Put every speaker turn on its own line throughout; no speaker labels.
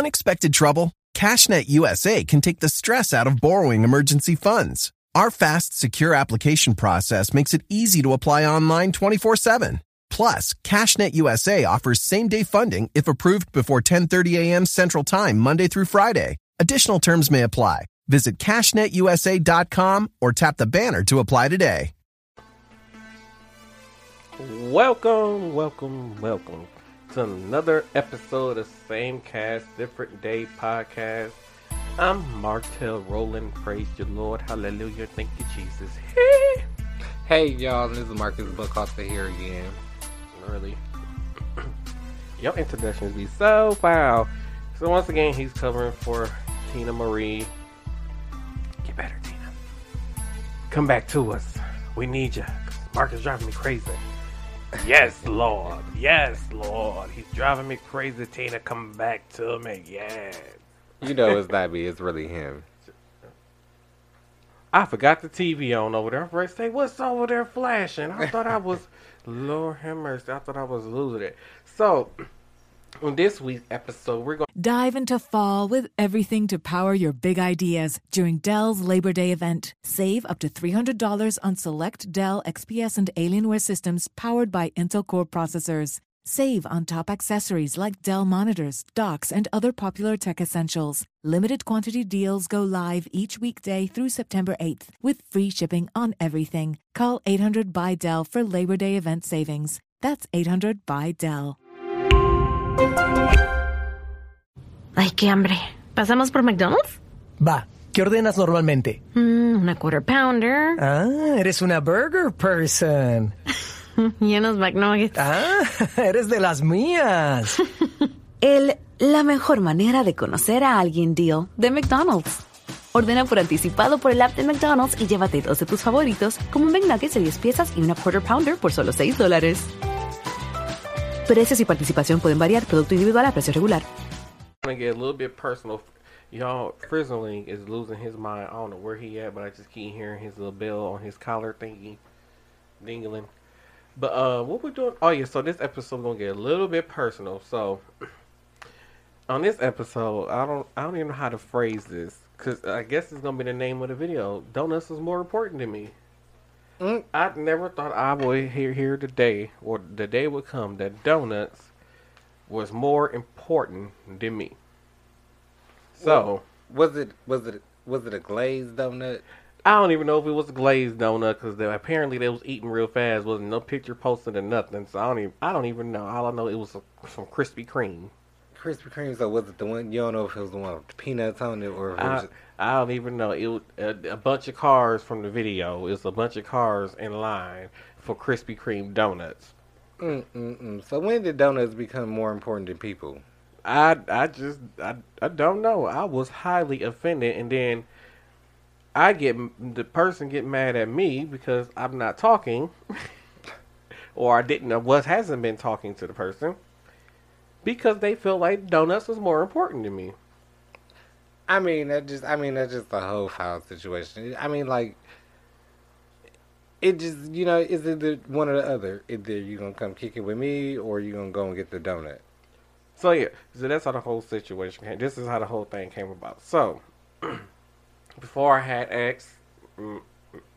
Unexpected trouble? CashNet USA can take the stress out of borrowing emergency funds. Our fast, secure application process makes it easy to apply online 24 7. Plus, CashNet USA offers same day funding if approved before 10:30 a.m. Central Time, Monday through Friday. Additional terms may apply. Visit cashnetusa.com or tap the banner to apply today.
Welcome, welcome, welcome to another episode of Same Cast, Different Day podcast. I'm Martel Roland. Praise your Lord. Hallelujah. Thank you, Jesus.
Hey hey y'all, this is Marcus Buckhalter here again.
Really? Your introductions be so foul. So once again, he's covering for Tina Marie. Get better, Tina. Come back to us. We need you. Mark is driving me crazy. Yes, Lord. Yes, Lord. He's driving me crazy. Tina, come back to me. Yeah.
You know it's not me, it's really him.
I forgot the TV on over there. First, say, what's over there flashing? I thought I was, Lord have mercy. I thought I was losing it. So, on this week's episode, we're going to
Dive into fall with everything to power your big ideas during Dell's Labor Day event. Save up to $300 on select Dell XPS and Alienware systems powered by Intel Core processors. Save on top accessories like Dell monitors, docks, and other popular tech essentials. Limited quantity deals go live each weekday through September 8th with free shipping on everything. Call 800 by Dell for Labor Day event savings. That's 800 by Dell.
Ay, qué hambre. ¿Pasamos por McDonald's?
Va, ¿qué ordenas normalmente?
Mm, una quarter pounder.
Ah, eres una burger person.
Y unos McNuggets.
Ah, eres de las mías.
El la mejor manera de conocer a alguien deal de McDonald's. Ordena por anticipado por el app de McDonald's y llévate dos de tus favoritos, como un McNuggets de 10 piezas y una Quarter Pounder por solo 6 dólares. Precios y participación pueden variar, producto individual a precio regular.
Gonna get a little bit personal. Y'all, Frizzling is losing his mind. I don't know where he at, but I just keep hearing his little bell on his collar thingy, dingling. But uh, what we're doing? Oh yeah, so this episode gonna get a little bit personal. So on this episode, I don't, I don't even know how to phrase this because I guess it's gonna be the name of the video. Donuts is more important to me.
Mm.
I never thought I would hear here today, or the day would come that donuts was more important than me. So
Was it was it was it a glazed donut?
I don't even know if it was a glazed donut because apparently they was eating real fast. Wasn't no picture posted or nothing. So I don't even I don't even know. All I know it was some Krispy Kreme.
Krispy Kreme. So was it the one? You don't know if it was the one with peanuts on it or if it was.
I, I don't even know. It a, a bunch of cars from the video. It's a bunch of cars in line for Krispy Kreme donuts.
Mm, mm, mm. So when did donuts become more important than people?
I I just I, I don't know. I was highly offended, and then I get the person get mad at me because I'm not talking, or I didn't know what hasn't been talking to the person because they feel like donuts was more important to me.
I mean, that just I mean that's just the whole foul situation. I mean, like it just you know is either one or the other. Either you gonna come kick it with me or you gonna go and get the donut.
So yeah, so that's how the whole situation came. This is how the whole thing came about. So before I had X,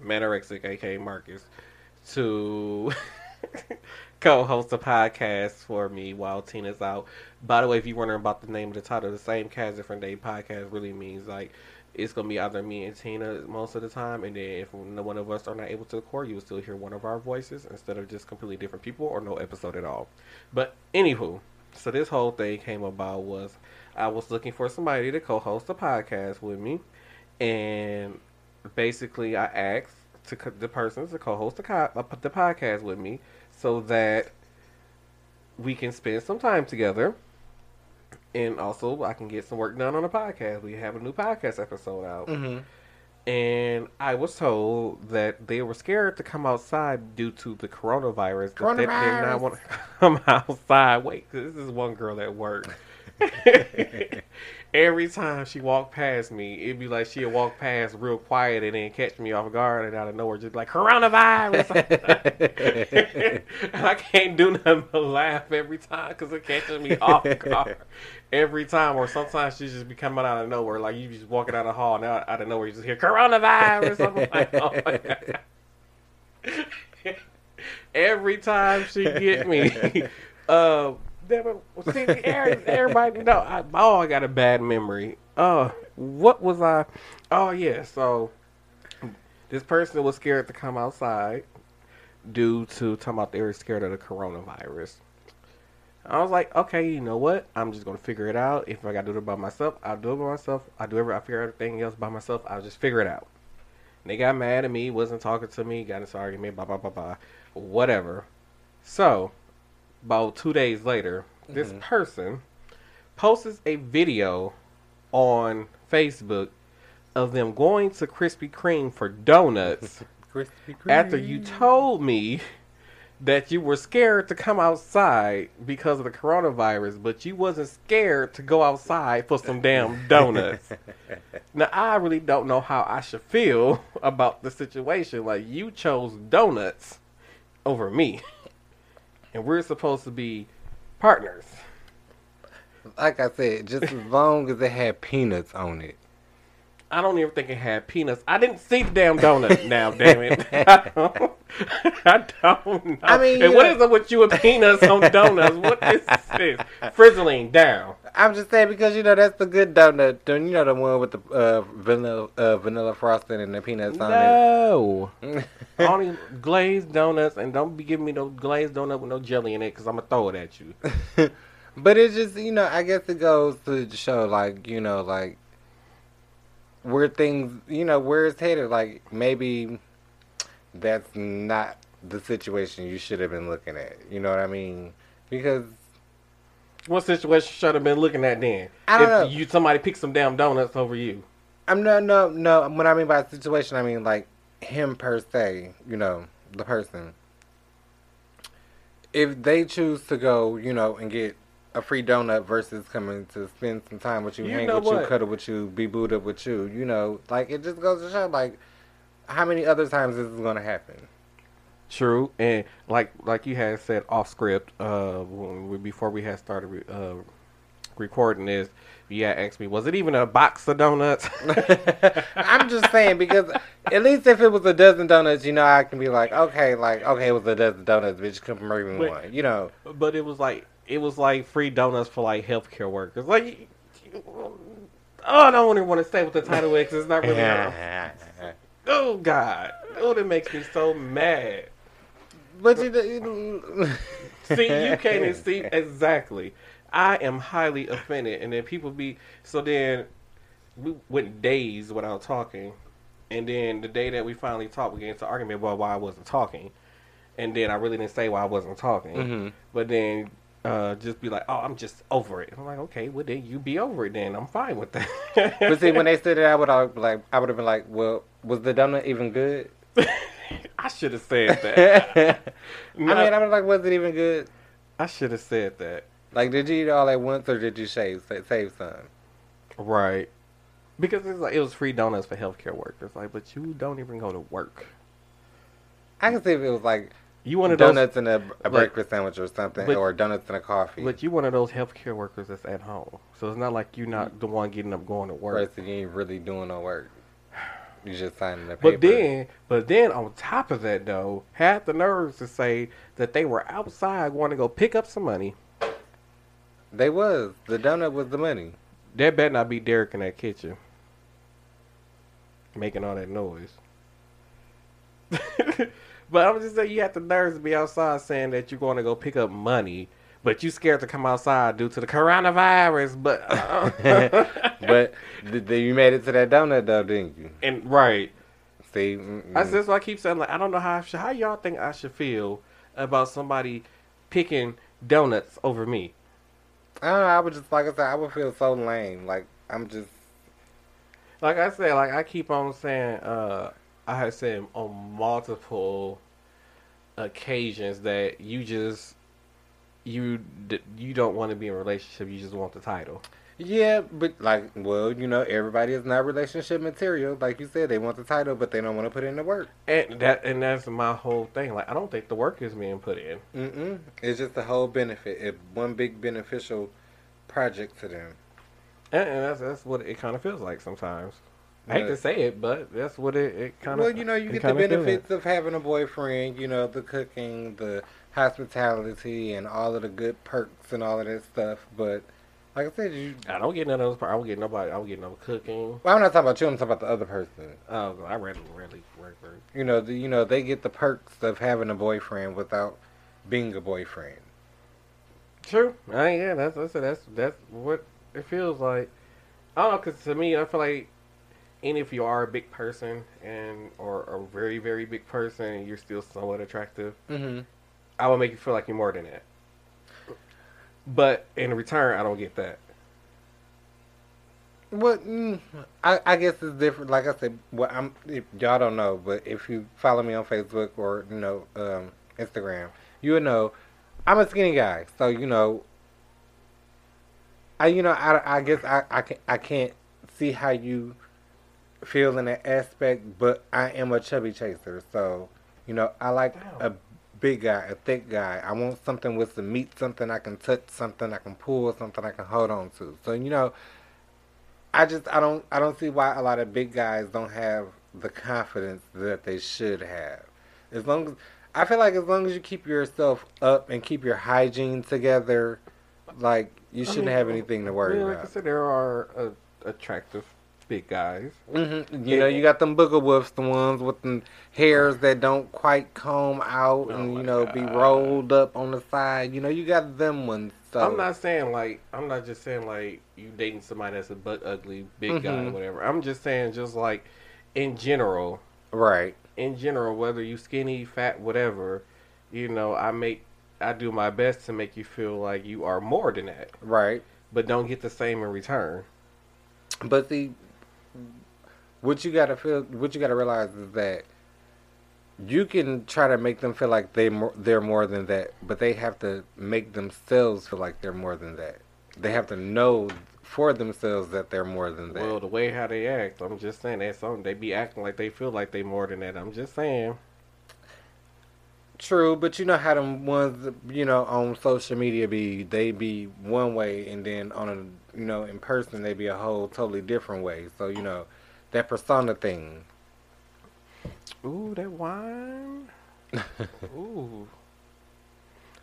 Manorexic, aka Marcus, to co-host a podcast for me while Tina's out. By the way, if you're wondering about the name of the title, the same cast different day podcast really means like it's gonna be either me and Tina most of the time, and then if one of us are not able to record, you will still hear one of our voices instead of just completely different people or no episode at all. But anywho, so this whole thing came about was I was looking for somebody to co-host a podcast with me, and basically I asked to co- the person to co-host the, co- the podcast with me so that we can spend some time together and also I can get some work done on the podcast. We have a new podcast episode out.
Mm-hmm.
And I was told that they were scared to come outside due to the coronavirus. That they did not want to come outside. Wait, this is one girl at work. Every time she walked past me, it'd be like she'd walk past real quiet and then catch me off guard and out of nowhere, just like coronavirus. and I can't do nothing but laugh every time because it catches me off guard every time. Or sometimes she just be coming out of nowhere, like you just walking out of the hall and out, out of nowhere you just hear coronavirus. I'm like, oh my god. every time she get me. Uh, See, everybody know. I, oh, I got a bad memory. Uh, what was I? Oh yeah, so this person was scared to come outside due to talking about they were scared of the coronavirus. I was like, okay, you know what? I'm just gonna figure it out. If I gotta do it by myself, I'll do it by myself. I do every, I figure everything else by myself. I'll just figure it out. And they got mad at me, wasn't talking to me, got in this argument, blah blah blah blah, whatever. So about two days later, this mm-hmm. person posts a video on Facebook of them going to Krispy Kreme for donuts Krispy Kreme. after you told me that you were scared to come outside because of the coronavirus, but you wasn't scared to go outside for some damn donuts. now I really don't know how I should feel about the situation. Like you chose donuts over me and we're supposed to be partners.
Like I said, just as long as it had peanuts on it.
I don't even think it had peanuts. I didn't see the damn donut now, damn it. I don't, I don't know. I mean, and what know, is it with you and peanuts on donuts? What is this? Frizzling down.
I'm just saying because you know that's the good donut. You know the one with the uh, vanilla uh, vanilla frosting and the peanuts on
no. it. No, only glazed donuts, and don't be giving me no glazed donut with no jelly in it because I'm gonna throw it at you.
but it's just you know I guess it goes to show like you know like where things you know where it's headed. Like maybe that's not the situation you should have been looking at. You know what I mean? Because
what situation should have been looking at then?
I don't
if
know.
You somebody picked some damn donuts over you.
I'm no no no. What I mean by situation, I mean like him per se. You know the person. If they choose to go, you know, and get a free donut versus coming to spend some time with you, you hang with what? you, cuddle with you, be booed up with you, you know, like it just goes to show, like, how many other times is this is going to happen?
True, and like like you had said off script, uh, we, before we had started uh, recording this, you had asked me, was it even a box of donuts?
I'm just saying because at least if it was a dozen donuts, you know, I can be like, okay, like okay, it was a dozen donuts, bitch, come from even but, one, you know.
But it was like it was like free donuts for like healthcare workers, like. Oh, I don't even want to stay with the title because it's not really. oh God! Oh, that makes me so mad.
But you,
see, you can't even see exactly. I am highly offended, and then people be so. Then we went days without talking, and then the day that we finally talked, we get into argument about why I wasn't talking, and then I really didn't say why I wasn't talking. Mm-hmm. But then uh, just be like, "Oh, I'm just over it." I'm like, "Okay, well then you be over it. Then I'm fine with that."
but see, when they said it, I would have like, I would have been like, "Well, was the donut even good?"
I should have said that.
no, I mean, I'm like, was it even good?
I should have said that.
Like, did you eat all at once, or did you save save some?
Right. Because it's like it was free donuts for healthcare workers. Like, but you don't even go to work.
I can see if it was like
you wanted
donuts
those,
and a, a breakfast sandwich or something, but, or donuts and a coffee.
But you one of those healthcare workers that's at home, so it's not like you're not mm. the one getting up going to work.
Right, so you ain't really doing no work. You just signing the paper.
But then, but then on top of that, though, had the nerves to say that they were outside going to go pick up some money.
They was the donut was the money.
That better not be Derek in that kitchen making all that noise. but I'm just saying, you have the nerves to be outside saying that you're going to go pick up money but you scared to come outside due to the coronavirus. But
uh, but th- th- you made it to that donut though, didn't you?
And right.
See,
mm-mm. I that's why I keep saying like I don't know how should, how y'all think I should feel about somebody picking donuts over me.
I don't know. I would just like I said, I would feel so lame. Like I'm just
like I said, like I keep on saying. uh I have said on multiple occasions that you just you you don't want to be in a relationship. You just want the title.
Yeah, but like, well, you know, everybody is not relationship material. Like you said, they want the title, but they don't want to put in the work.
And that and that's my whole thing. Like I don't think the work is being put in.
Mm-mm. It's just the whole benefit. It one big beneficial project to them.
And, and that's that's what it kind of feels like sometimes. I hate to say it, but that's what it, it kind of.
Well, you know, you get the benefits of having a boyfriend. You know, the cooking, the hospitality, and all of the good perks and all of that stuff. But like I said, you.
I don't get none of those. part- I don't get nobody. I don't get no cooking.
Well, I'm not talking about you. I'm talking about the other person.
Oh, I rarely, really, really, really.
You know, the, you know, they get the perks of having a boyfriend without being a boyfriend.
True. I yeah, that's that's that's that's what it feels like. I don't know, cause to me, I feel like, and if you are a big person and or a very very big person, and you're still somewhat attractive,
Mm-hmm.
I will make you feel like you're more than that. But in return, I don't get that.
Well, mm, I, I guess it's different. Like I said, well, I'm if y'all don't know, but if you follow me on Facebook or you know um, Instagram, you would know I'm a skinny guy. So you know, I you know I, I guess I I can I can't see how you feel in that aspect, but I am a chubby chaser. So you know I like a big guy, a thick guy. I want something with some meat, something I can touch, something I can pull, something I can hold on to. So you know. I just I don't I don't see why a lot of big guys don't have the confidence that they should have. As long as I feel like as long as you keep yourself up and keep your hygiene together, like you shouldn't have anything to worry
Yeah, like I
about.
said, there are uh, attractive big guys.
hmm You know, you got them booger wolves, the ones with the hairs that don't quite comb out
Oh
and you know be rolled up on the side. You know, you got them ones. So
I'm not saying like I'm not just saying like you dating somebody that's a butt ugly big guy or whatever. I'm just saying just like in general,
right.
in general, whether you skinny, fat, whatever, you know, I make I do my best to make you feel like you are more than that,
Right.
but don't get the same in return.
But see, what you gotta feel, what you gotta realize is that you can try to make them feel like they more, they're more than that, but they have to make themselves feel like they're more than that. They have to know for themselves that they're more than that.
Well, the way how they act, I'm just saying that's something they be acting like they feel like they more than that. I'm just saying.
True, but you know how them ones, you know, on social media be they be one way, and then on a you know in person they be a whole totally different way. So you know that persona thing.
Ooh, that wine. Ooh.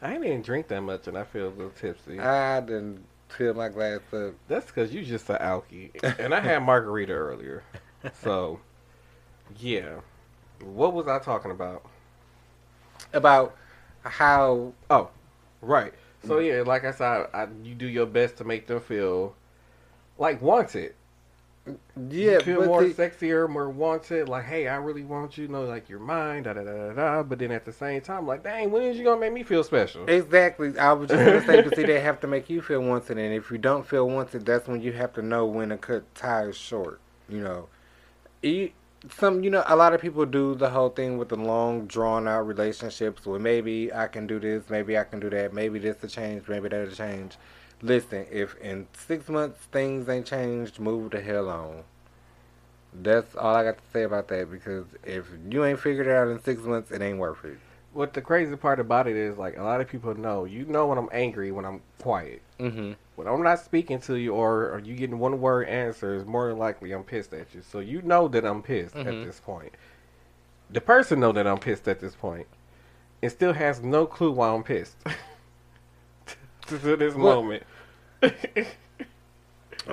I ain't even drink that much and I feel a little tipsy.
I didn't fill my glass up.
That's because you just an alky. And I had margarita earlier. So, yeah. What was I talking about?
about how
Oh, right. So, yeah, like I said, I, you do your best to make them feel like wanted.
Yeah,
you feel more sexier, more wanted. Like, hey, I really want you. Know, like you're mine. Da da da da da. But then at the same time, like, dang, when is you gonna make me feel special?
exactly. I was just gonna say, but see, they have to make you feel wanted, and if you don't feel wanted, that's when you have to know when to cut ties short. You know, you, some you know a lot of people do the whole thing with the long drawn out relationships. Well, maybe I can do this, maybe I can do that, maybe this will change, maybe that'll change. Listen, if in six months things ain't changed, move the hell on. That's all I got to say about that because if you ain't figured it out in six months, it ain't worth it.
What the crazy part about it is, like, a lot of people know. You know when I'm angry when I'm quiet.
Mm-hmm.
When I'm not speaking to you, or, or you getting one word answers, more than likely I'm pissed at you. So you know that I'm pissed
Mhm.
at this point. The person know that I'm pissed at this point, and still has no clue why I'm pissed to, this
Well-
moment.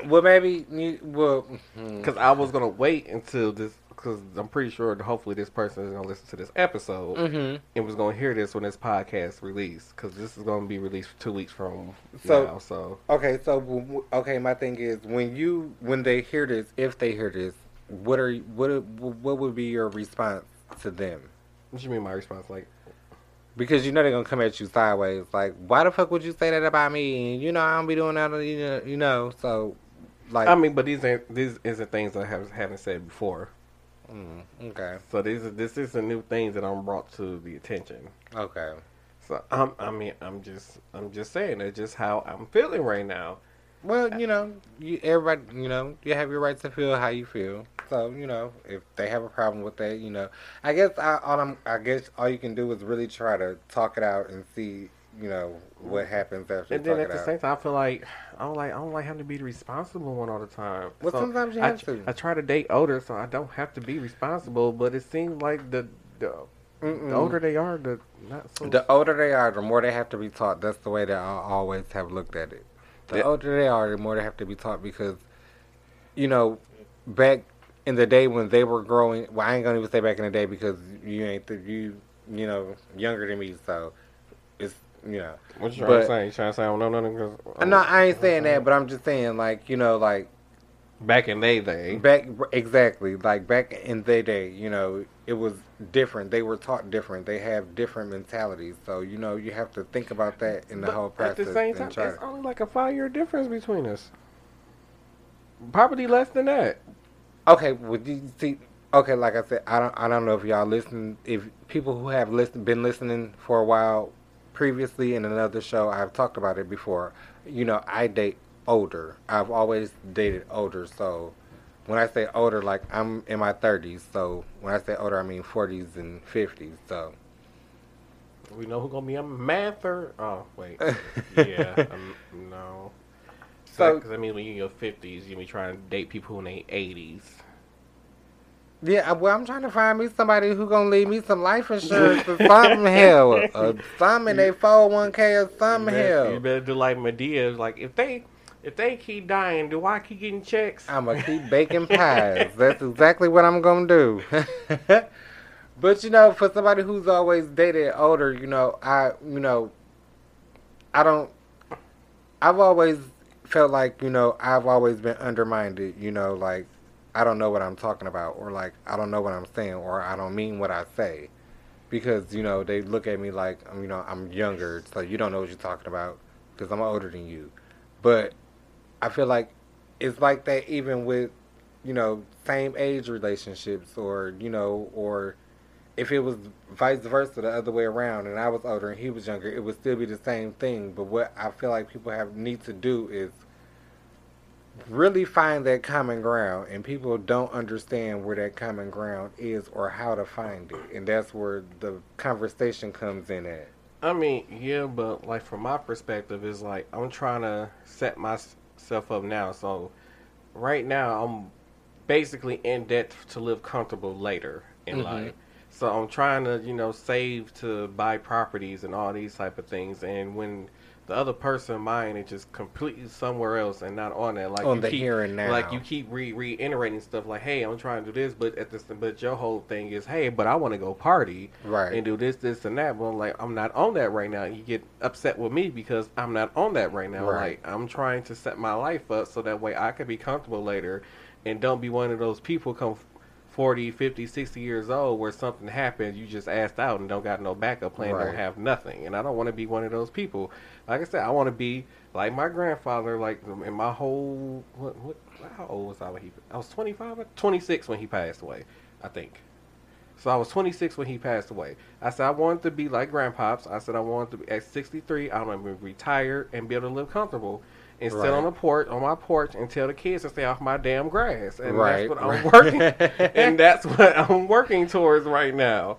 Well, maybe you, well.
Because I was gonna wait until this, because I'm pretty sure hopefully this person is gonna listen to this episode
Mhm.
and was gonna hear this when this podcast released. Because this is gonna be released two weeks from
So-
now. So
okay. So okay, my thing is when you when they hear this, if they hear this, what are what what would be your response to them?
what you mean? My response, like,
Because you know they're gonna come at you sideways. Like, why the fuck would you say that about me? And you know I don't be doing that. You know, you know. So, like,
I mean, but these ain't these isn't things I have haven't said before.
mm, okay,
So these are, this is the new things that I'm brought to the attention.
okay.
So I'm, I mean, I'm just, I'm just saying that's just how I'm feeling right now.
Well, you know, you everybody, you know, you have your right to feel how you feel. So, you know, if they have a problem with that, you know, I guess I, all I'm, I guess all you can do is really try to talk it out and see, you know, what happens after.
And then at the
out.
same time, I feel like I don't like I don't like having to be the responsible one all the time.
Well, sometimes you
I,
have to.
I try to date older, so I don't have to be responsible. But it seems like the the, the older they are, the not so.
The older they are, the more they have to be taught. That's the way that I always have looked at it. The
Yeah.
older they are, the more they have to be taught because, you know, back in the day when they were growing, well, I ain't gonna even say back in the day because you ain't the, you you know younger than me, so it's you know.
what you trying
but-
to say? You trying to say I don't know nothing? Cause,
Uh, No, I ain't saying that, but I'm just saying like you know like
back in they day.
back exactly like back in their day, you know, it was different. They were taught different. They have different mentalities. So you know, you have to think about that in the
But
whole process.
At the same time,
and
it's only like a five year difference between us. Probably less than that.
Okay, well, you see, okay, like I said, I don't, I don't know if y'all listen, if people who have listen, been listening for a while, previously in another show, I've talked about it before. You know, I date older. I've always dated older, so when I say older, like I'm in my thirties. So when I say older, I mean forties and fifties. So
We know who gonna be a mather. Oh wait, yeah, um, no.
So-
because I mean, when you're in your fifties, you be trying to date people in their eighties.
yeah, well, I'm trying to find me somebody who gonna leave me some life insurance or something hell, or some in their 401k or something
You
hell.
You better do like Madea. Like if they if they keep dying, do I keep getting checks?
I'm gonna keep baking pies. That's exactly what I'm gonna do. but you know, for somebody who's always dated older, you know, I, you know, I don't. I've always felt like you know I've always been undermined. You know, like I don't know what I'm talking about, or like I don't know what I'm saying, or I don't mean what I say, because you know they look at me like um, you know I'm younger, so you don't know what you're talking about because I'm older than you. But I feel like it's like that even with you know same age relationships or you know or if it was vice versa the other way around and I was older and he was younger it would still be the same thing. But what I feel like people have need to do is really find that common ground and people don't understand where that common ground is or how to find it. And that's where the conversation comes in at.
I mean, yeah, but like from my perspective, is like I'm trying to set myself up now. So right now, I'm basically in debt to live comfortable later in
Mhm.
life. So I'm trying to, you know, save to buy properties and all these type of things. And when the other person mind is just completely somewhere else and not on that, like
On
you
the
keep,
here and now.
like you keep re reiterating stuff like, "Hey, I'm trying to do this," but at this, but your whole thing is, "Hey, but I want to go party."
right
and do this, this, and that. But I'm like, I'm not on that right now. You get upset with me because I'm not on that right now.
Right.
Like, I'm trying to set my life up so that way I can be comfortable later and don't be one of those people come 40, 50, 60 years old where something happens, you just asked out and don't got no backup plan,
Right.
don't have nothing. And I don't want to be one of those people. Like I said, I want to be like my grandfather, like um, in my whole, what, what, how old was I when he, I was 25, 26 when he passed away, I think. So I was 26 when he passed away. I said I wanted to be like grandpops. I said I wanted to be at 63. I want to be retired and be able to live comfortable and sit on the porch on my porch and tell the kids to stay off my damn grass. And
Right,
that's what I'm working. and that's what I'm working towards right now.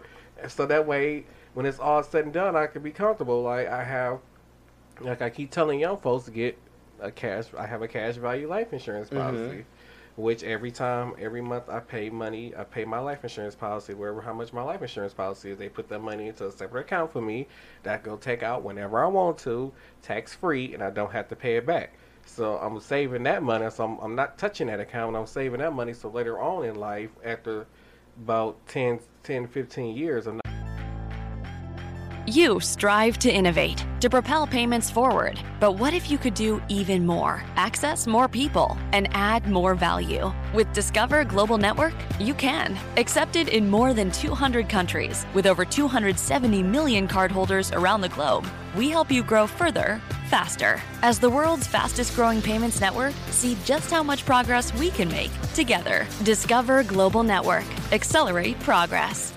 So that way, when it's all said and done, I can be comfortable. Like I have, like I keep telling young folks to get a cash. I have a cash value life insurance
Mhm.
policy which every time, every month I pay money, I pay my life insurance policy, wherever how much my life insurance policy is, they put that money into a separate account for me that I go take out whenever I want to, tax free, and I don't have to pay it back. So I'm saving that money, so I'm, I'm not touching that account, and I'm saving that money so later on in life, after about 10, 10 15 years, I'm not
You strive to innovate, to propel payments forward. But what if you could do even more? Access more people and add more value. With Discover Global Network, you can. Accepted in more than 200 countries, with over 270 million cardholders around the globe, we help you grow further, faster. As the world's fastest growing payments network, see just how much progress we can make together. Discover Global Network. Accelerate progress.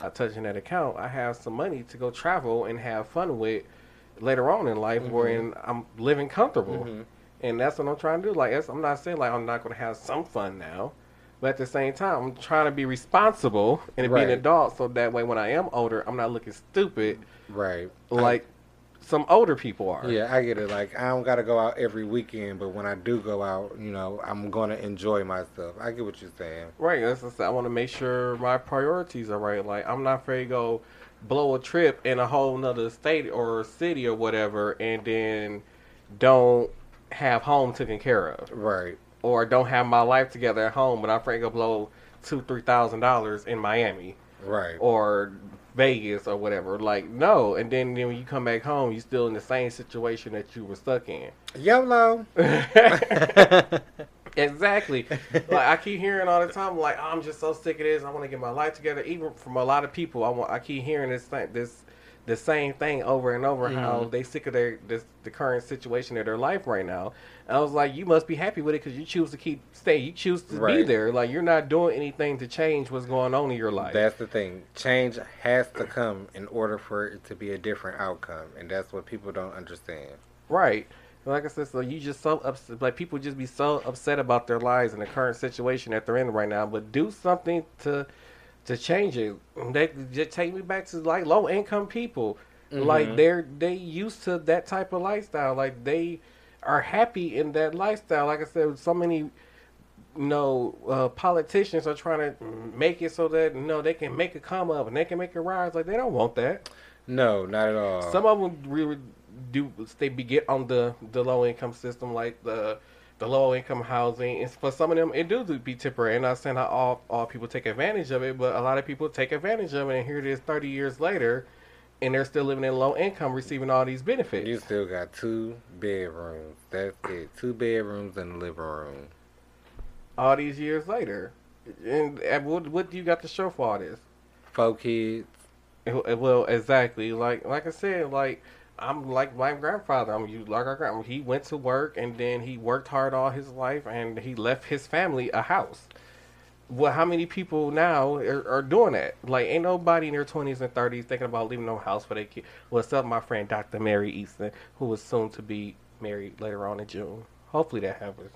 Not touching that account, I have some money to go travel and have fun with later on in life,
Mm-hmm.
wherein I'm living comfortable. And that's what I'm trying to do. Like, I'm not saying like I'm not going to have some fun now, but at the same time, I'm trying to be responsible and be an adult, so that way when I am older, I'm not looking stupid
Right.
like some older people are.
Yeah, I get it. Like I don't gotta go out every weekend, but when I do go out, you know, I'm gonna enjoy myself. I get what you're saying.
Right. That's just, I want to make sure my priorities are right. Like I'm not afraid to go blow a trip in a whole nother state or city or whatever, and then don't have home taken care of,
Right.
or don't have my life together at home, but I'm afraid to blow two, three thousand dollars in Miami
Right.
or Vegas or whatever. Like no, and then, then when you come back home, you're still in the same situation that you were stuck in.
YOLO.
Exactly. like I keep hearing all the time, like oh, I'm just so sick of this. I want to get my life together. Even from a lot of people, I want. I keep hearing this thing, this the same thing over and over. How mm-hmm. they sick of their this the current situation of their life right now. And I was like, you must be happy with it because you choose to keep stay. You choose to be there. Like you're not doing anything to change what's going on in your life.
That's the thing. Change has to come in order for it to be a different outcome, and that's what people don't understand.
Right. Like I said, so you just so upset. Like people just be so upset about their lives and the current situation that they're in right now. But do something to to change it. They just take me back to like low income people. Like they're they used to that type of lifestyle. Like they are happy in that lifestyle. Like I said, so many you know, uh, politicians are trying to make it so that you know they can make a come up and they can make a rise. Like they don't want that.
No, not at all.
Some of them really do they be get on the the low income system, like the the low income housing. And for some of them, it do be temporary. And I'm not saying how all all people take advantage of it, but a lot of people take advantage of it. And here it is, thirty years later, and they're still living in low income, receiving all these benefits.
you still got two bedrooms. That's it. Two bedrooms and a living room.
all these years later, and, and what what do you got to show for all this?
Four kids.
Well, exactly. Like like I said, like I'm like my grandfather. I'm you like our grandma. He went to work and then he worked hard all his life and he left his family a house. Well, how many people now are, are doing that? Like, ain't nobody in their twenties and thirties thinking about leaving no house for their kid. Well, except my friend Dr. Mary Easton, who was soon to be married later on in June. Hopefully that happens.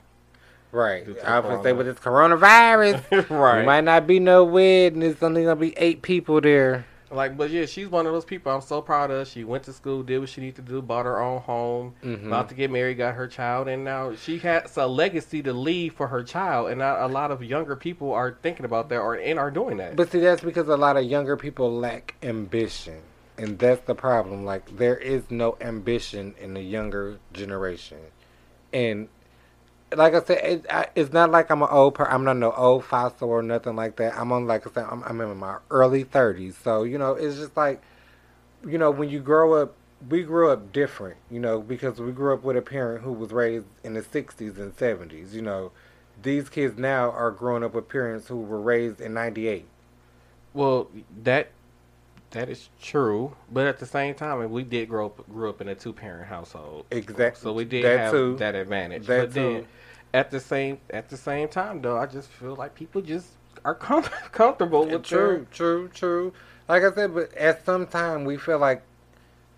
Right. I was gonna say with this coronavirus,
Right.
might not be no wedding. It's only gonna be eight people there.
Like, but yeah, she's one of those people I'm so proud of. She went to school, did what she needed to do, bought her own home,
Mhm.
about to get married, got her child, and now she has a legacy to leave for her child. And not a lot of younger people are thinking about that or and are doing that.
But see, that's because a lot of younger people lack ambition, and that's the problem. Like there is no ambition in the younger generation, and like I said, it, I, it's not like I'm an old. Per- I'm not no old fossil or nothing like that. I'm on like I said, I'm, I'm in my early 30s, so you know, it's just like, you know, when you grow up. We grew up different, you know, because we grew up with a parent who was raised in the 60s and 70s. You know, these kids now are growing up with parents who were raised in 98.
well, that that is true, but at the same time, we did grow up grew up in a two parent household.
Exactly.
So we did
That
have
too.
that advantage.
That
but then at the same at the same time though, I just feel like people just are com- comfortable with
True, true, true. Like I said, but at some time we feel like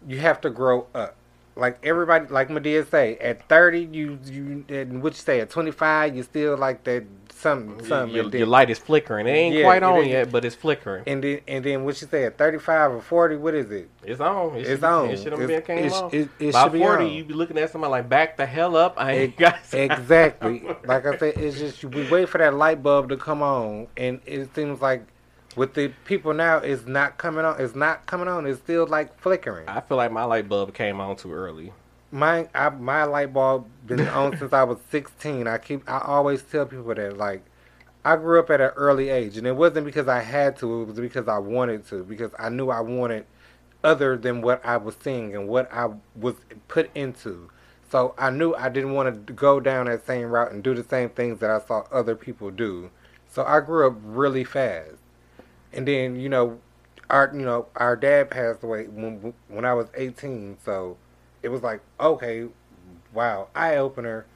you have to grow up. Like everybody, like Madea say, at thirty, you you and what you say at twenty five, you still like that something, something.
your, your light is flickering. It ain't
Yeah,
quite on
is.
yet, but it's flickering.
and then and then what you say at thirty five or forty, what is it?
It's on. It
It's
should,
on.
It should have
It's-
been came
it sh-
on.
it- it
By forty,
on.
you be looking at somebody like back the hell up. I ain't got
exactly. like I said, it's just we wait for that light bulb to come on, and it seems like with the people now, it's not coming on. It's not coming on. It's still like flickering.
I feel like my light bulb came on too early.
My I, my light bulb been on since I was 16. I keep I always tell people that like I grew up at an early age, and it wasn't because I had to. It was because I wanted to. Because I knew I wanted other than what I was seeing and what I was put into. So I knew I didn't want to go down that same route and do the same things that I saw other people do. So I grew up really fast. And then you know, our you know our dad passed away when when I was 18. So it was like okay, wow, eye opener.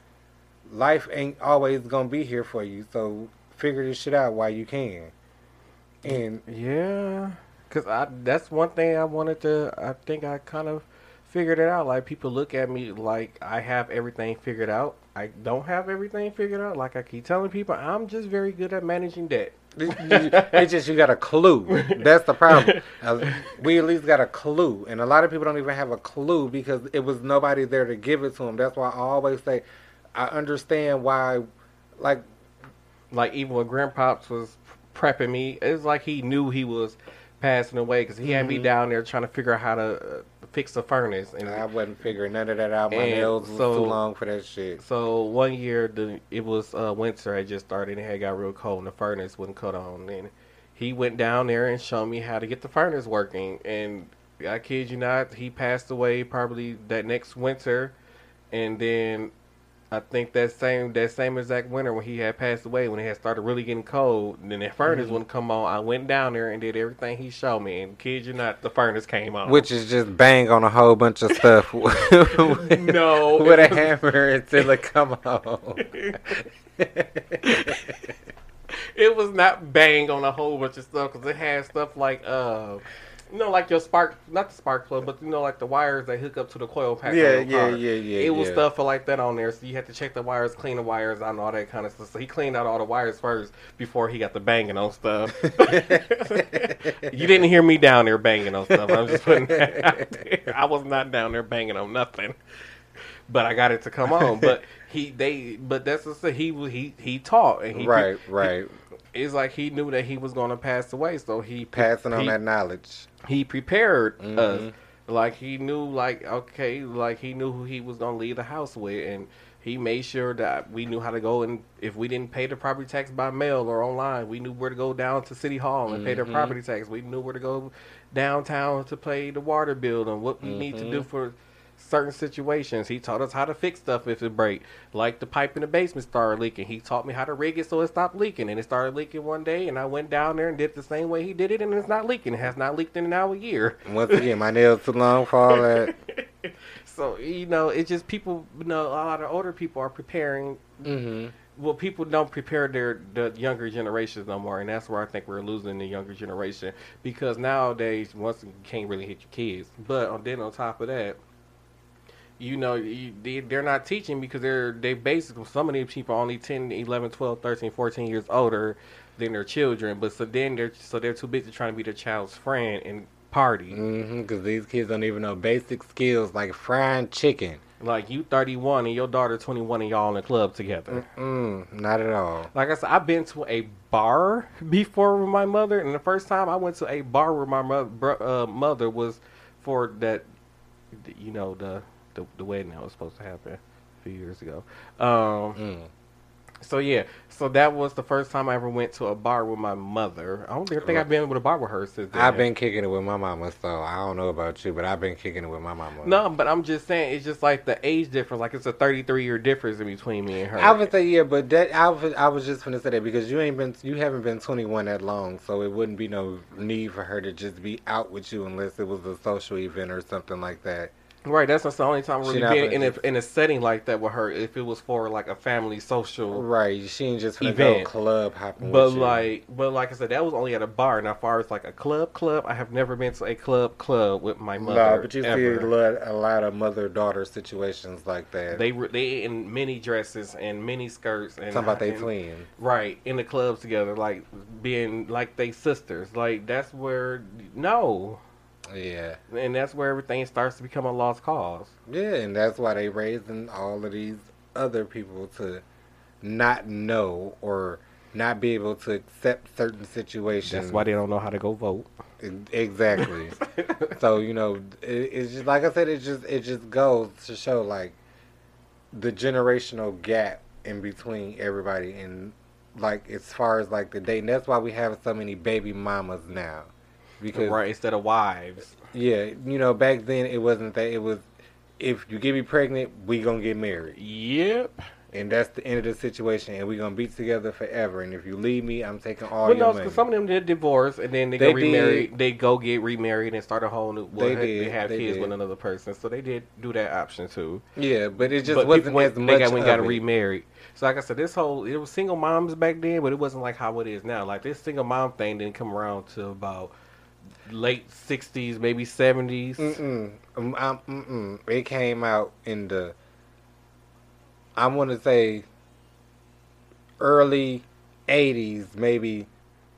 Life ain't always gonna be here for you. So figure this shit out while you can. And
Yeah, Cause I that's one thing I wanted to. I think I kind of figured it out. Like people look at me like I have everything figured out. I don't have everything figured out. Like I keep telling people, I'm just very good at managing debt.
It's just you got a clue. That's the problem. Uh, we at least got a clue, and a lot of people don't even have a clue because it was nobody there to give it to them. That's why I always say, I understand why, like,
Like even when Grandpops was prepping me, it's like he knew he was passing away because he had me
Mhm.
down there trying to figure out how to uh, fix the furnace. And
I wasn't figuring none of that out. My nails was
so-
too long for that shit.
So one year, the it was uh, winter. had just started and it had got real cold, and the furnace wouldn't cut on. And he went down there and showed me how to get the furnace working. And I kid you not, he passed away probably that next winter. And then I think that same that same exact winter when he had passed away, when it had started really getting cold, and then the furnace
Mhm.
wouldn't come on. I went down there and did everything he showed me, and kid you not, the furnace came on.
Which is just bang on a whole bunch of stuff. with,
No,
with a hammer until it come on.
it was not bang on a whole bunch of stuff because it had stuff like uh you know like your spark not the spark plug but you know like the wires that hook up to the coil pack
Yeah, yeah, yeah, yeah,
it was
yeah.
stuff like that on there so you had to check the wires clean the wires out and all that kind of stuff so he cleaned out all the wires first before he got the banging on stuff you didn't hear me down there banging on stuff i'm just putting that out there i was not down there banging on nothing but I got it to come on. But he they but that's the. He he he taught and he
Right, right.
It's like he knew that he was going to pass away, so he
Passing on
he-
that knowledge.
He prepared
Mhm.
us. Like he knew, like okay, like he knew who he was going to leave the house with, and he made sure that we knew how to go. And if we didn't pay the property tax by mail or online, we knew where to go down to City Hall and pay the
Mhm.
property tax. We knew where to go downtown to pay the water bill and what we need to do
Mhm.
for certain situations. He taught us how to fix stuff if it break. Like the pipe in the basement started leaking. He taught me how to rig it so it stopped leaking. And it started leaking one day and I went down there and did the same way he did it and it's not leaking. It has not leaked in now a year.
Once again, my nails too long for all that.
So, you know, it's just people, you know, a lot of older people are preparing.
Mhm.
Well, people don't prepare their the younger generations no more, and that's where I think we're losing the younger generation because nowadays, once you can't really hit your kids. But then on top of that, you know, you, they, they're not teaching because they're they basically some of these people are only 10, 11, 12, 13, 14 years older than their children. But so then they're so they're too busy trying to be their child's friend and party.
Mm-hmm. Because these kids don't even know basic skills like frying chicken.
Like you 31 and your daughter 21 and y'all in the club together.
Mm, not at all.
Like I said, I've been to a bar before with my mother, and the first time I went to a bar with my mother, uh, mother was for that, you know, the, the the wedding that was supposed to happen a few years ago. Um,
Mm.
So yeah, so that was the first time I ever went to a bar with my mother. I don't think I've been with a bar with her since then.
I've been kicking it with my mama, so I don't know about you, but I've been kicking it with my mama.
No, but I'm just saying it's just like the age difference. Like it's a 33 year difference in between me and her.
I would say yeah, but that I was, I was just gonna say that because you ain't been you haven't been 21 that long, so it wouldn't be no need for her to just be out with you unless it was a social event or something like that.
Right, that's the only time really
not
being in a, in a setting like that with her. If it was for like a family social,
Right, she ain't just
event.
club hopping.
But like, but like I said, that was only at a bar. Now, far as like a club, club, I have never been to a club, club with my mother.
no, but you see a lot, a lot of mother daughter situations like that.
They were they in mini dresses and mini skirts and
Talking about they twins.
Right in the clubs together, like being like they sisters. Like that's where no,
Yeah.
and that's where everything starts to become a lost cause.
Yeah, and that's why they raising all of these other people to not know or not be able to accept certain situations.
That's why they don't know how to go vote.
Exactly. so you know, it, it's just like I said. It just it just goes to show like the generational gap in between everybody, and like as far as like the dating. That's why we have so many baby mamas now, because
right instead of wives.
yeah, you know, back then it wasn't that. It was if you get me pregnant, we gonna get married.
Yep.
And that's the end of the situation, and we gonna be together forever. And if you leave me, I'm taking all
Well,
your
no,
money.
because some of them did divorce and then they,
They
go remarry.
did.
They go get remarried and start a whole new. Well,
They
they, have
they
kids
did.
with another person, so they did do that option too.
yeah, but it just
but
wasn't
went,
as
they got, we got remarried. So like I said, this whole it was single moms back then, but it wasn't like how it is now. Like this single mom thing didn't come around to about late '60s, maybe '70s.
Mm-mm. Um, mm-mm. It came out in the, I want to say, early 80s, maybe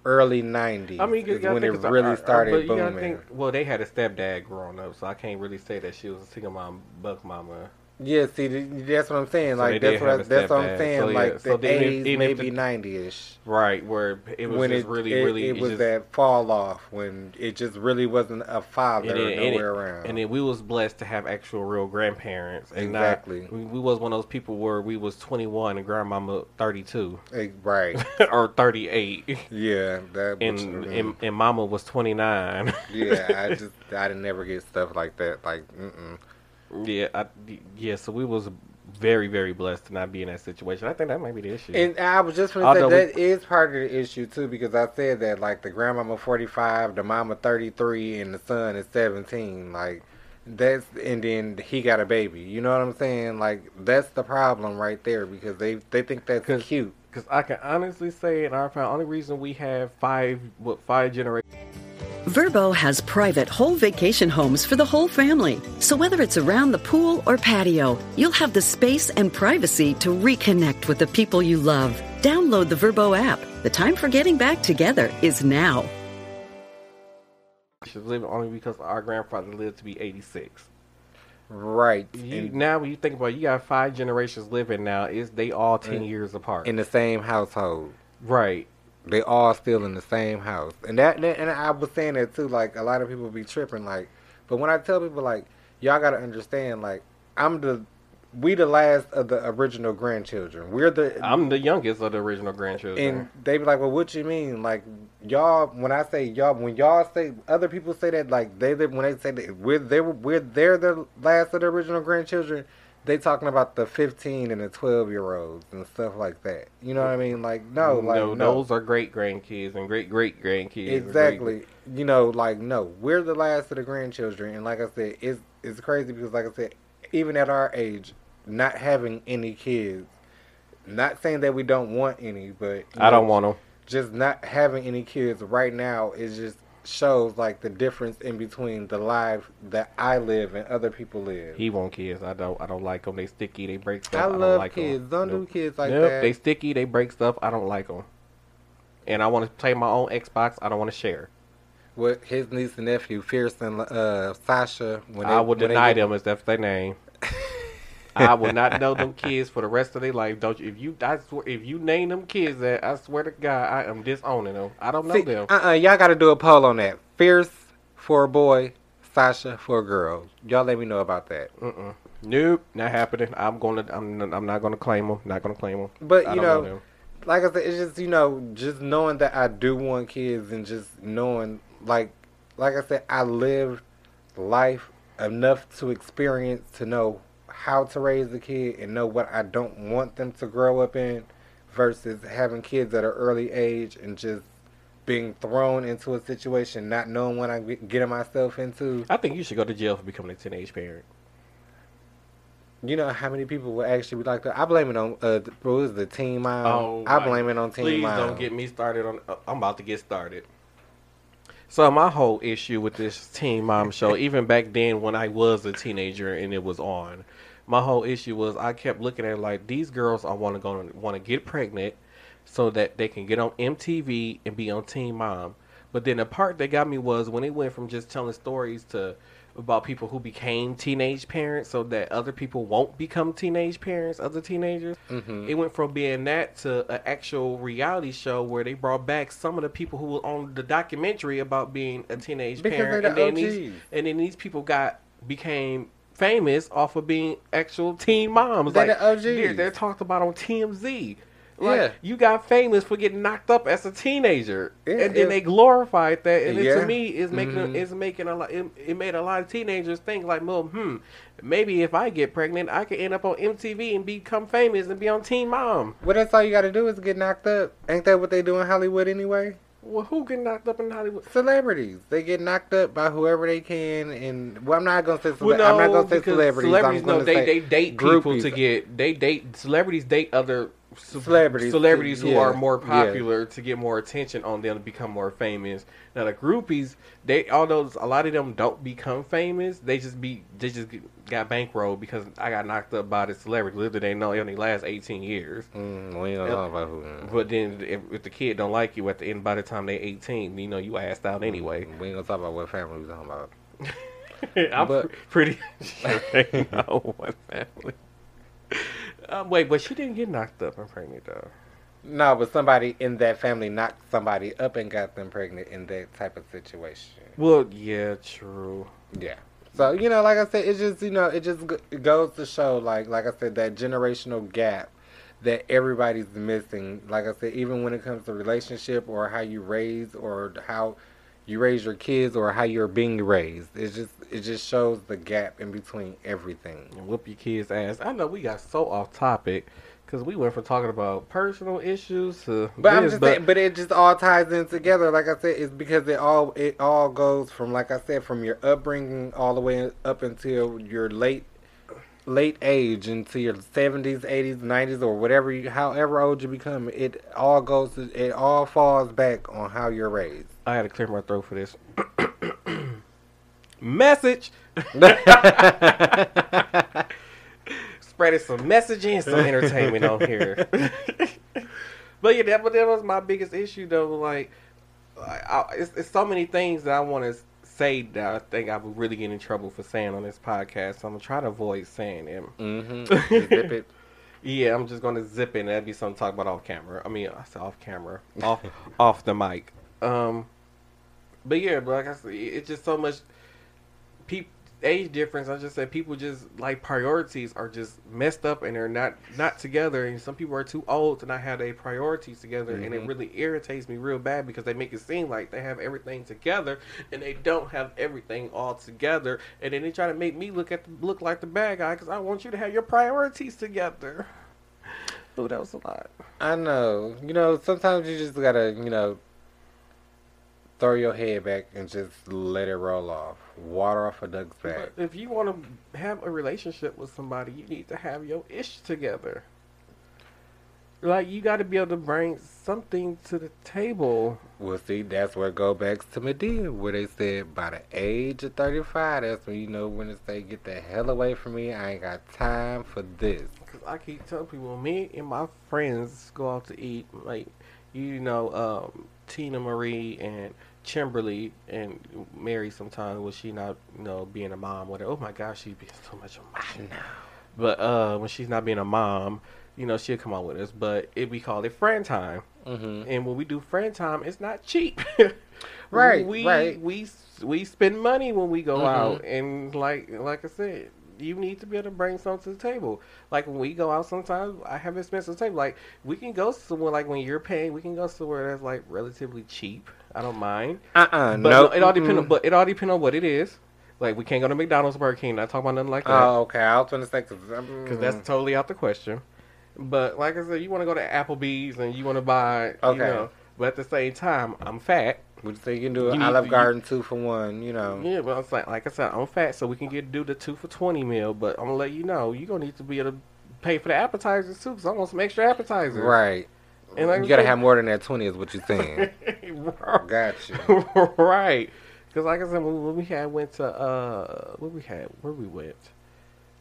early 90s.
I mean, you
when it really started booming.
think- well, they had a stepdad growing up, so I can't really say that she was a single mom, buck mama.
Yeah, see, that's what I'm saying.
So
Like that's what I, that's what I'm
stepdad.
saying.
So, yeah,
like
so
the
then
80s,
even
maybe 90ish.
Right, where it was
when
just
it
really,
it,
really,
it was
just,
that fall off when it just really wasn't a father
and and,
nowhere
it-
around.
and then we was blessed to have actual real grandparents, and
Exactly.
Not, we, we was one of those people where we was 21 and grandmama 32
Eh, right.
or 38,
Yeah, that
and, and and mama was 29.
yeah, I just I didn't never get stuff like that. Like, mm-mm.
Yeah, I, yeah. So we was very, very blessed to not be in that situation. I think that might be the issue.
And I was just gonna say
Although we-
that is part of the issue too, because I said that like the grandmama forty five, the mama thirty three, and the son is seventeen. Like that's and then he got a baby. You know what I'm saying? Like that's the problem right there because they they think that's
'Cause-
cute.
Because I can honestly say, in our family, only reason we have five, what, five generations.
Vrbo has private whole vacation homes for the whole family. So whether it's around the pool or patio, you'll have the space and privacy to reconnect with the people you love. Download the Vrbo app. The time for getting back together is now.
living only because our grandfather lived to be 86.
Right.
You,
And
now, when you think about it, you got five generations living now. Is they all 10 years apart?
in the same household.
right.
They all still in the same house, and that, and I was saying that too. Like a lot of people be tripping, like, but when I tell people like, y'all gotta understand, like, I'm the, we the last of the original grandchildren. We're the,
I'm the youngest of the original grandchildren.
and they be like, well, what you mean? Like, y'all, when I say y'all, when y'all say other people say that, like they, they when they say that we're they were we're they're the last of the original grandchildren. They talking about the 15 and the 12 year olds and stuff like that. You know what I mean? Like, no, like
no,
no.
those are great grandkids and great great grandkids. and
Exactly. You know, like no, we're the last of the grandchildren, and like I said, it's it's crazy because, like I said, even at our age, not having any kids, not saying that we don't want any, but
I don't want them.
Just not having any kids right now is just shows like the difference in between the life that I live and other people live.
He want kids. I don't. I don't like them. They sticky. They break stuff.
I
I, don't
love
like
kids. Don't do kids like
Nope,
that.
They sticky. They break stuff. I don't like them. And I want to play my own Xbox. I don't want to share.
With his niece and nephew, Fierce and uh, Sasha, when they,
I would deny them as that's their name. I will not know them kids for the rest of their life. Don't you? If you, I swear, if you name them kids that, I swear to God, I am disowning them. I don't know
See,
them.
Uh-uh, y'all got to do a poll on that. Fierce for a boy, Sasha for a girl. Y'all let me know about that.
Mm-mm. Nope, not happening. I'm gonna. I'm. I'm not gonna claim them. Not gonna claim them.
But
I
you know,
them.
like I said, it's just you know, just knowing that I do want kids and just knowing, like, like I said, I lived life enough to experience to know how to raise a kid and know what I don't want them to grow up in, versus having kids at an early age and just being thrown into a situation not knowing what I'm get- getting myself into.
I think you should go to jail for becoming a teenage parent.
You know how many people will actually be like that? I blame it on uh, the- what was the teen mom.
Oh,
I blame it on teen
Please
mom.
don't get me started on. uh, I'm about to get started. So my whole issue with this Teen Mom show, even back then when I was a teenager and it was on, my whole issue was I kept looking at it like these girls are want to go want to get pregnant so that they can get on MTV and be on Teen Mom. But then the part that got me was when it went from just telling stories to about people who became teenage parents so that other people won't become teenage parents, other teenagers.
Mhm.
It went from being that to an actual reality show where they brought back some of the people who were on the documentary about being a teenage
Because
parent,
the
and then these and then these people got became famous off of being actual teen moms.
They're
like
the OGs.
They're, they're talked about on TMZ. Like,
Yeah.
you got famous for getting knocked up as a teenager,
Yeah,
and then
it-
they glorified that, and it, to me is making
Mhm.
is making a lot. It, it made a lot of teenagers think like, well, hmm, maybe if I get pregnant, I could end up on MTV and become famous and be on Teen Mom.
Well, that's all you got to do is get knocked up. Ain't that what they do in Hollywood anyway?
Well, who get knocked up in Hollywood?
Celebrities. They get knocked up by whoever they can, and well, I'm not gonna say. Cele-
Well, no,
I'm not gonna say celebrities.
Celebrities
gonna
they,
say
they date people to get they date celebrities date other
Celebrities,
celebrities who
yeah,
are more
yeah.
popular to get more attention on them to become more famous. Now the groupies, they although a lot of them don't become famous, they just be they just get- got bankrolled because I got knocked up by the celebrity. Little they know it only lasts eighteen years.
Mm, we ain't gonna talk about who.
But then if, if the kid don't like you at the end, by the time they eighteen, you know you asked out anyway.
We ain't gonna talk about what family we talking about.
I'm
But-
pr- pretty sure they know what family. Um, wait, but she didn't get knocked up and pregnant though.
No, but somebody in that family knocked somebody up and got them pregnant in that type of situation.
Well, yeah, true.
Yeah. So you know, like I said, it just you know, it just it goes to show, like like I said, that generational gap that everybody's missing. Like I said, even when it comes to relationship or how you raise or how you raise your kids or how you're being raised, it just it just shows the gap in between everything.
And whoop your kid's ass. I know we got so off topic because we went from talking about personal issues to.
But I'm
this,
just saying, but it just all ties in together. Like I said, it's because it all it all goes from like I said, from your upbringing all the way up until your late late age into your seventies, eighties, nineties, or whatever you, however old you become. It all goes to it all falls back on how you're raised.
I had to clear my throat for this. Message. Spreading some messaging, some entertainment on here. but yeah, that, but that was my biggest issue though. Like, I, I, it's, it's so many things that I want to say that I think I would really get in trouble for saying on this podcast. So I'm gonna try to avoid saying them.
Mm-hmm. It.
Yeah, I'm just gonna zip it. and That'd be something to talk about off camera. I mean, I said off camera, off off the mic. Um, but yeah, but like I said, it's just so much. People age difference. I just said people just like priorities are just messed up and they're not not together. And some people are too old to not have their priorities together, and it
Mhm.
really irritates me real bad because they make it seem like they have everything together and they don't have everything all together. And then they try to make me look at the, look like the bad guy because I want you to have your priorities together. Oh, that was a lot.
I know. You know, sometimes you just gotta, you know, throw your head back and just let it roll off. Water off a duck's back.
But if you want to have a relationship with somebody, you need to have your ish together. Like you got to be able to bring something to the table.
Well, see, that's where it go back to Madea, where they said by the age of 35, that's when you know when to say, get the hell away from me. I ain't got time for this.
Cause I keep telling people, me and my friends go out to eat. Like, you know, um, Tina Marie and Kimberly and Mary. Sometimes when she not, you know, being a mom, whatever. Oh my gosh, she's being so much a mom. But uh, when she's not being a mom, you know, she'll come out with us. But it, we call it friend time.
Mhm.
And when we do friend time, it's not cheap.
Right,
We
right.
we we spend money when we go
Mhm.
out, and like like I said, you need to be able to bring something to the table. Like when we go out, sometimes I have expensive table. Like we can go somewhere like when you're paying, we can go somewhere that's like relatively cheap. I don't mind.
Uh-uh,
But
nope,
no, it all depends. on
mm-mm.
But it all depends on what it is. Like we can't go to McDonald's, Burger King. Not talking about nothing like that.
Oh, okay. I was going to say, um,
because that's totally out the question. But like I said, you want to go to Applebee's and you want to buy,
Okay.
you know. But at the same time, I'm fat.
Would you say you can do an Olive Garden two for one, you know?
Yeah, but I'm saying, like I said, I'm fat, so we can get do the two for twenty meal. But I'm gonna let you know, you're gonna need to be able to pay for the appetizers too, because I want some extra appetizers.
Right.
And like
you got to
said-
have more than that 20 is what you're saying. Got you.
right. Because like I said, when we had went to uh, where we had where we went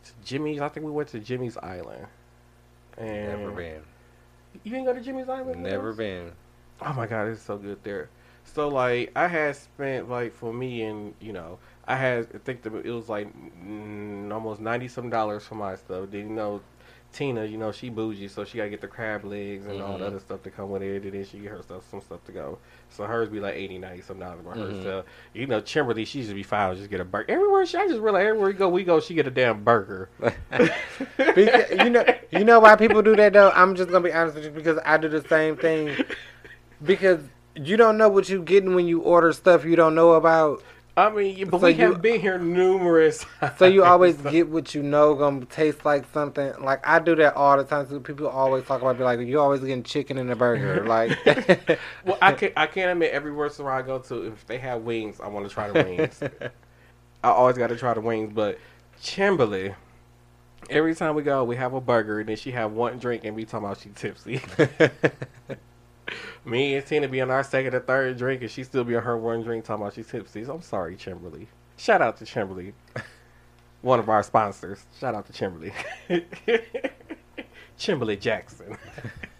to Jimmy's. I think we went to Jimmy's Island. And
Never been.
You didn't go to Jimmy's Island?
Never been.
Oh my god, it's so good there. So like I had spent like for me and you know I had I think the, it was like mm, almost ninety some dollars for my stuff. Then you know Tina, you know she bougie, so she gotta get the crab legs and all the
Mhm.
other stuff to come with it. And then she get her stuff some stuff to go. So hers be like 80, 90 some dollars by
Mhm.
herself. You know Kimberly, she just be fine, just get a burger. Everywhere she, I just realized everywhere we go, we go, she get a damn burger.
Because, you know, you know why people do that though. I'm just gonna be honest with you because I do the same thing. Because you don't know what you're getting when you order stuff you don't know about.
I mean, but
So
we
you-
have been here numerous.
So you always get what you know gonna taste like something. Like I do that all the time. So people always talk about be like you always getting chicken in a burger. Like
well, I can I can't admit every restaurant I go to, if they have wings, I want to try the wings. I always got to try the wings, but Kimberly, Every time we go, we have a burger, and then she have one drink, and we talking about she tipsy. Me and Tina be on our second or third drink, and she still be on her one drink talking about she's tipsy. So I'm sorry, Chimberly. Shout out to Chimberly, one of our sponsors. Shout out to Chimberly. Chimberly Jackson.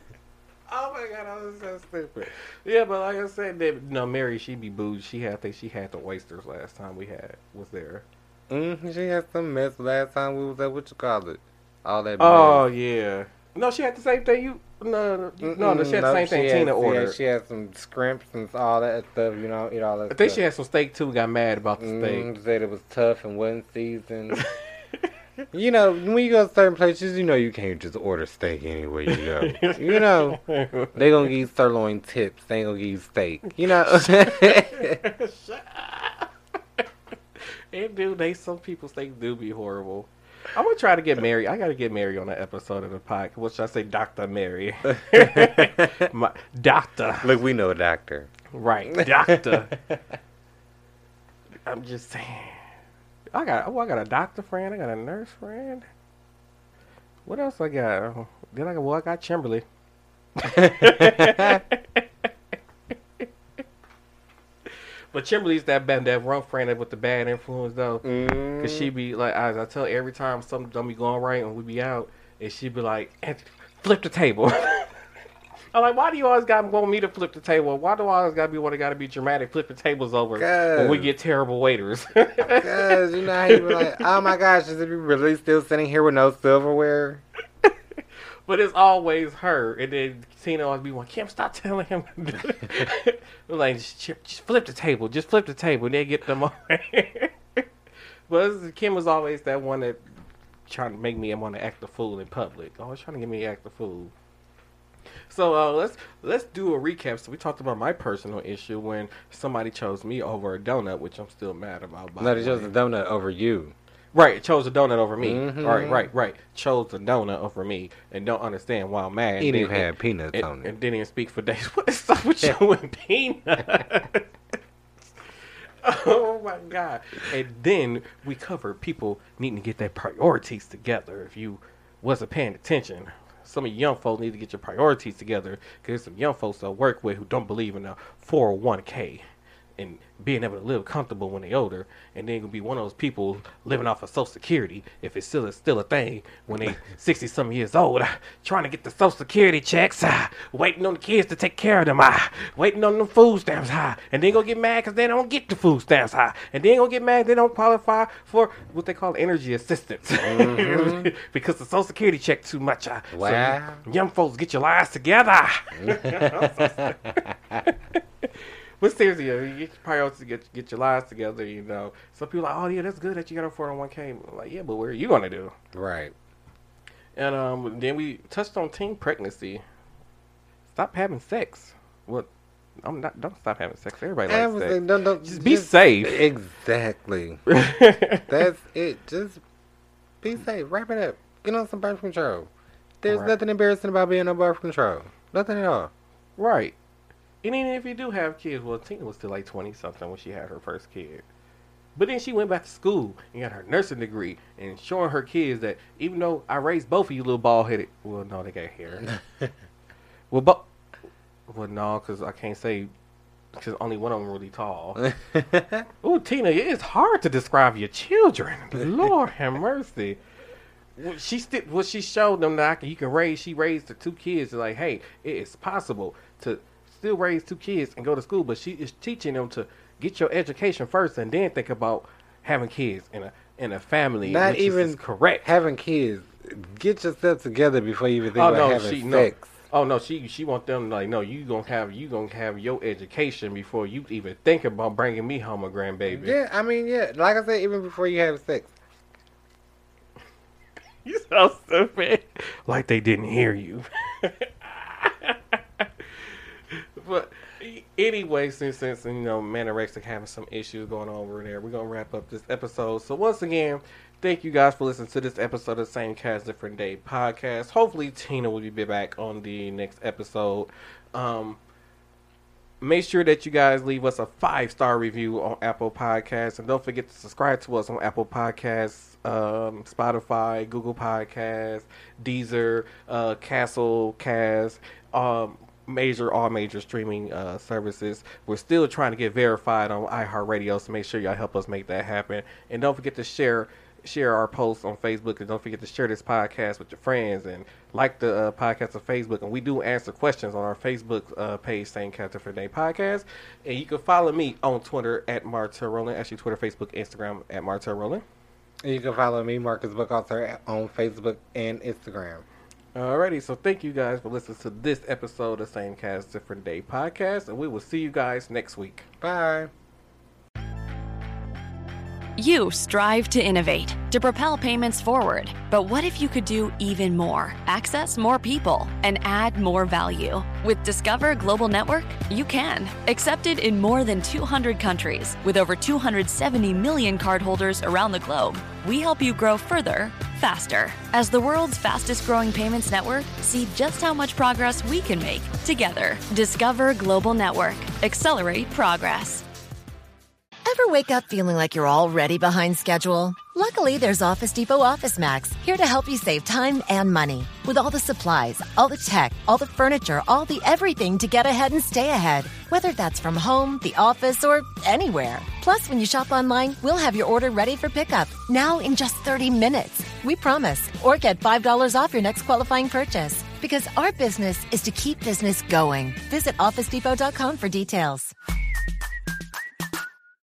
oh my god, I was so stupid. Yeah, but like I said, that, no, Mary, she be booed. She had, I think she had the oysters last time we had was there.
Mm, she had some mess last time we was at what you call it. All that.
Oh
mess.
yeah. No, she had the same thing. You no, no, no, no she had the same thing Tina
had, she had-
ordered.
She had some scrimps and all that stuff. You know, eat all that.
I think
stuff.
she had some steak too. Got mad about the steak.
Mm, said it was tough and wasn't seasoned. you know, when you go to certain places, you know you can't just order steak anywhere you go. you know, they gonna give you sirloin tips. They ain't gonna give you steak. You know.
And dude, they some people's steaks do be horrible. I'm gonna try to get Mary. I gotta get Mary on an episode of the podcast. What should I say, Doctor Mary? My, doctor,
Look, we know a doctor.
right? Doctor. I'm just saying. I got. Oh, I got a doctor friend. I got a nurse friend. What else I got? Then I got. Well, I got Chimberly. But Chimberly's that bad, that wrong friend with the bad influence though. Mm. Cause she be like, as I tell every time something don't be going right and we be out, and she be like, flip the table. I'm like, why do you always got want me to flip the table? Why do I always gotta be one that gotta be dramatic, flipping tables over when we get terrible waiters?
Cause you know how you be like, oh my gosh, is it really still sitting here with no silverware?
But it's always her, and then Tina always be like, Kim, stop telling him. Like, just, just flip the table, just flip the table, and they get them over. but Kim was always that one that trying to make me want to act a fool in public. Always trying to get me to act a fool. So uh, let's let's do a recap. So we talked about my personal issue when somebody chose me over a donut, which I'm still mad about. by
No, they chose
way.
a donut over you.
Right, chose a donut over me.
Mhm.
Right, right, right. Chose a donut over me, and don't understand why I'm mad.
He didn't even have peanuts
and,
on it.
and didn't even speak for days. What is up with you and peanuts? oh my god! And then we covered people needing to get their priorities together. If you wasn't paying attention, some of you young folks need to get your priorities together because there's some young folks I work with who don't believe in a 401k and being able to live comfortable when they're older, and then gonna be one of those people living off of Social Security if it's still still a thing when they sixty some years old, ah, trying to get the Social Security checks, ah, waiting on the kids to take care of them, ah, waiting on the food stamps, and then gonna get mad because they don't get the food stamps, ah, and then gonna get mad they don't qualify for what they call energy assistance because the Social Security check too much. So
Wow.
young folks, get your lives together. But seriously, you get your priorities, get get your lives together. You know, so people are like, oh yeah, that's good that you got a four hundred one k. Like, yeah, but what are you gonna do?
Right.
And um, then we touched on teen pregnancy. Stop having sex. What? I'm not. Don't stop having sex. Everybody likes
Everything,
sex.
don't, don't,
Just be safe.
Exactly. That's it. Just be safe. Wrap it up. Get on some birth control. There's
Right.
nothing embarrassing about being on birth control. Nothing at all.
Right. And even if you do have kids, well, Tina was still like 20 something when she had her first kid. But then she went back to school and got her nursing degree and showing her kids that even though I raised both of you little bald headed, well, no, they got hair. well, but, well, no, because I can't say, because only one of them really tall. oh, Tina, it's hard to describe your children. Lord have mercy. Well, she still, what she showed them that I can, you can raise. She raised the two kids. Like, hey, it is possible to still raise two kids and go to school, but she is teaching them to get your education first and then think about having kids in a in a family.
Not
which
even
is correct.
Having kids. Get yourself together before you even think
oh
about
no,
having
she no.
sex.
Oh no, she she want them like no, you gonna have you gonna have your education before you even think about bringing me home a grandbaby.
Yeah, I mean, yeah. Like I said, even before you have sex.
You sound stupid. Like they didn't hear you. but anyway, since since you know Manorexic having some issues going on over there, we're gonna wrap up this episode. So once again, thank you guys for listening to this episode of Same Cast Different Day podcast. Hopefully Tina will be back on the next episode. Um make sure that you guys leave us a five star review on Apple Podcasts, and don't forget to subscribe to us on Apple Podcasts, um, Spotify, Google Podcasts, Deezer, uh, Castle Cast, um, major all major streaming uh, services. We're still trying to get verified on iHeartRadio, so make sure y'all help us make that happen, and don't forget to share share our posts on Facebook, and don't forget to share this podcast with your friends and like the uh, podcast on Facebook. And we do answer questions on our Facebook uh, page, Same Cast Different Day Podcast. And you can follow me on Twitter at Martel Rowland, actually Twitter, Facebook, Instagram at Martel Rowland.
And you can follow me, Marcus Book Author, on Facebook and Instagram.
Alrighty, so thank you guys for listening to this episode of Same Cast Different Day podcast, and we will see you guys next week.
Bye.
You strive to innovate, to propel payments forward. But what if you could do even more? Access more people and add more value. With Discover Global Network, you can. Accepted in more than 200 countries, with over 270 million cardholders around the globe, we help you grow further, faster. As the world's fastest growing payments network, see just how much progress we can make together. Discover Global Network. Accelerate progress.
Ever wake up feeling like you're already behind schedule? Luckily, there's Office Depot Office Max here to help you save time and money. With all the supplies, all the tech, all the furniture, all the everything to get ahead and stay ahead. Whether that's from home, the office, or anywhere. Plus, when you shop online, we'll have your order ready for pickup now in just 30 minutes. We promise. Or get $5 off your next qualifying purchase. Because our business is to keep business going. Visit OfficeDepot.com for details.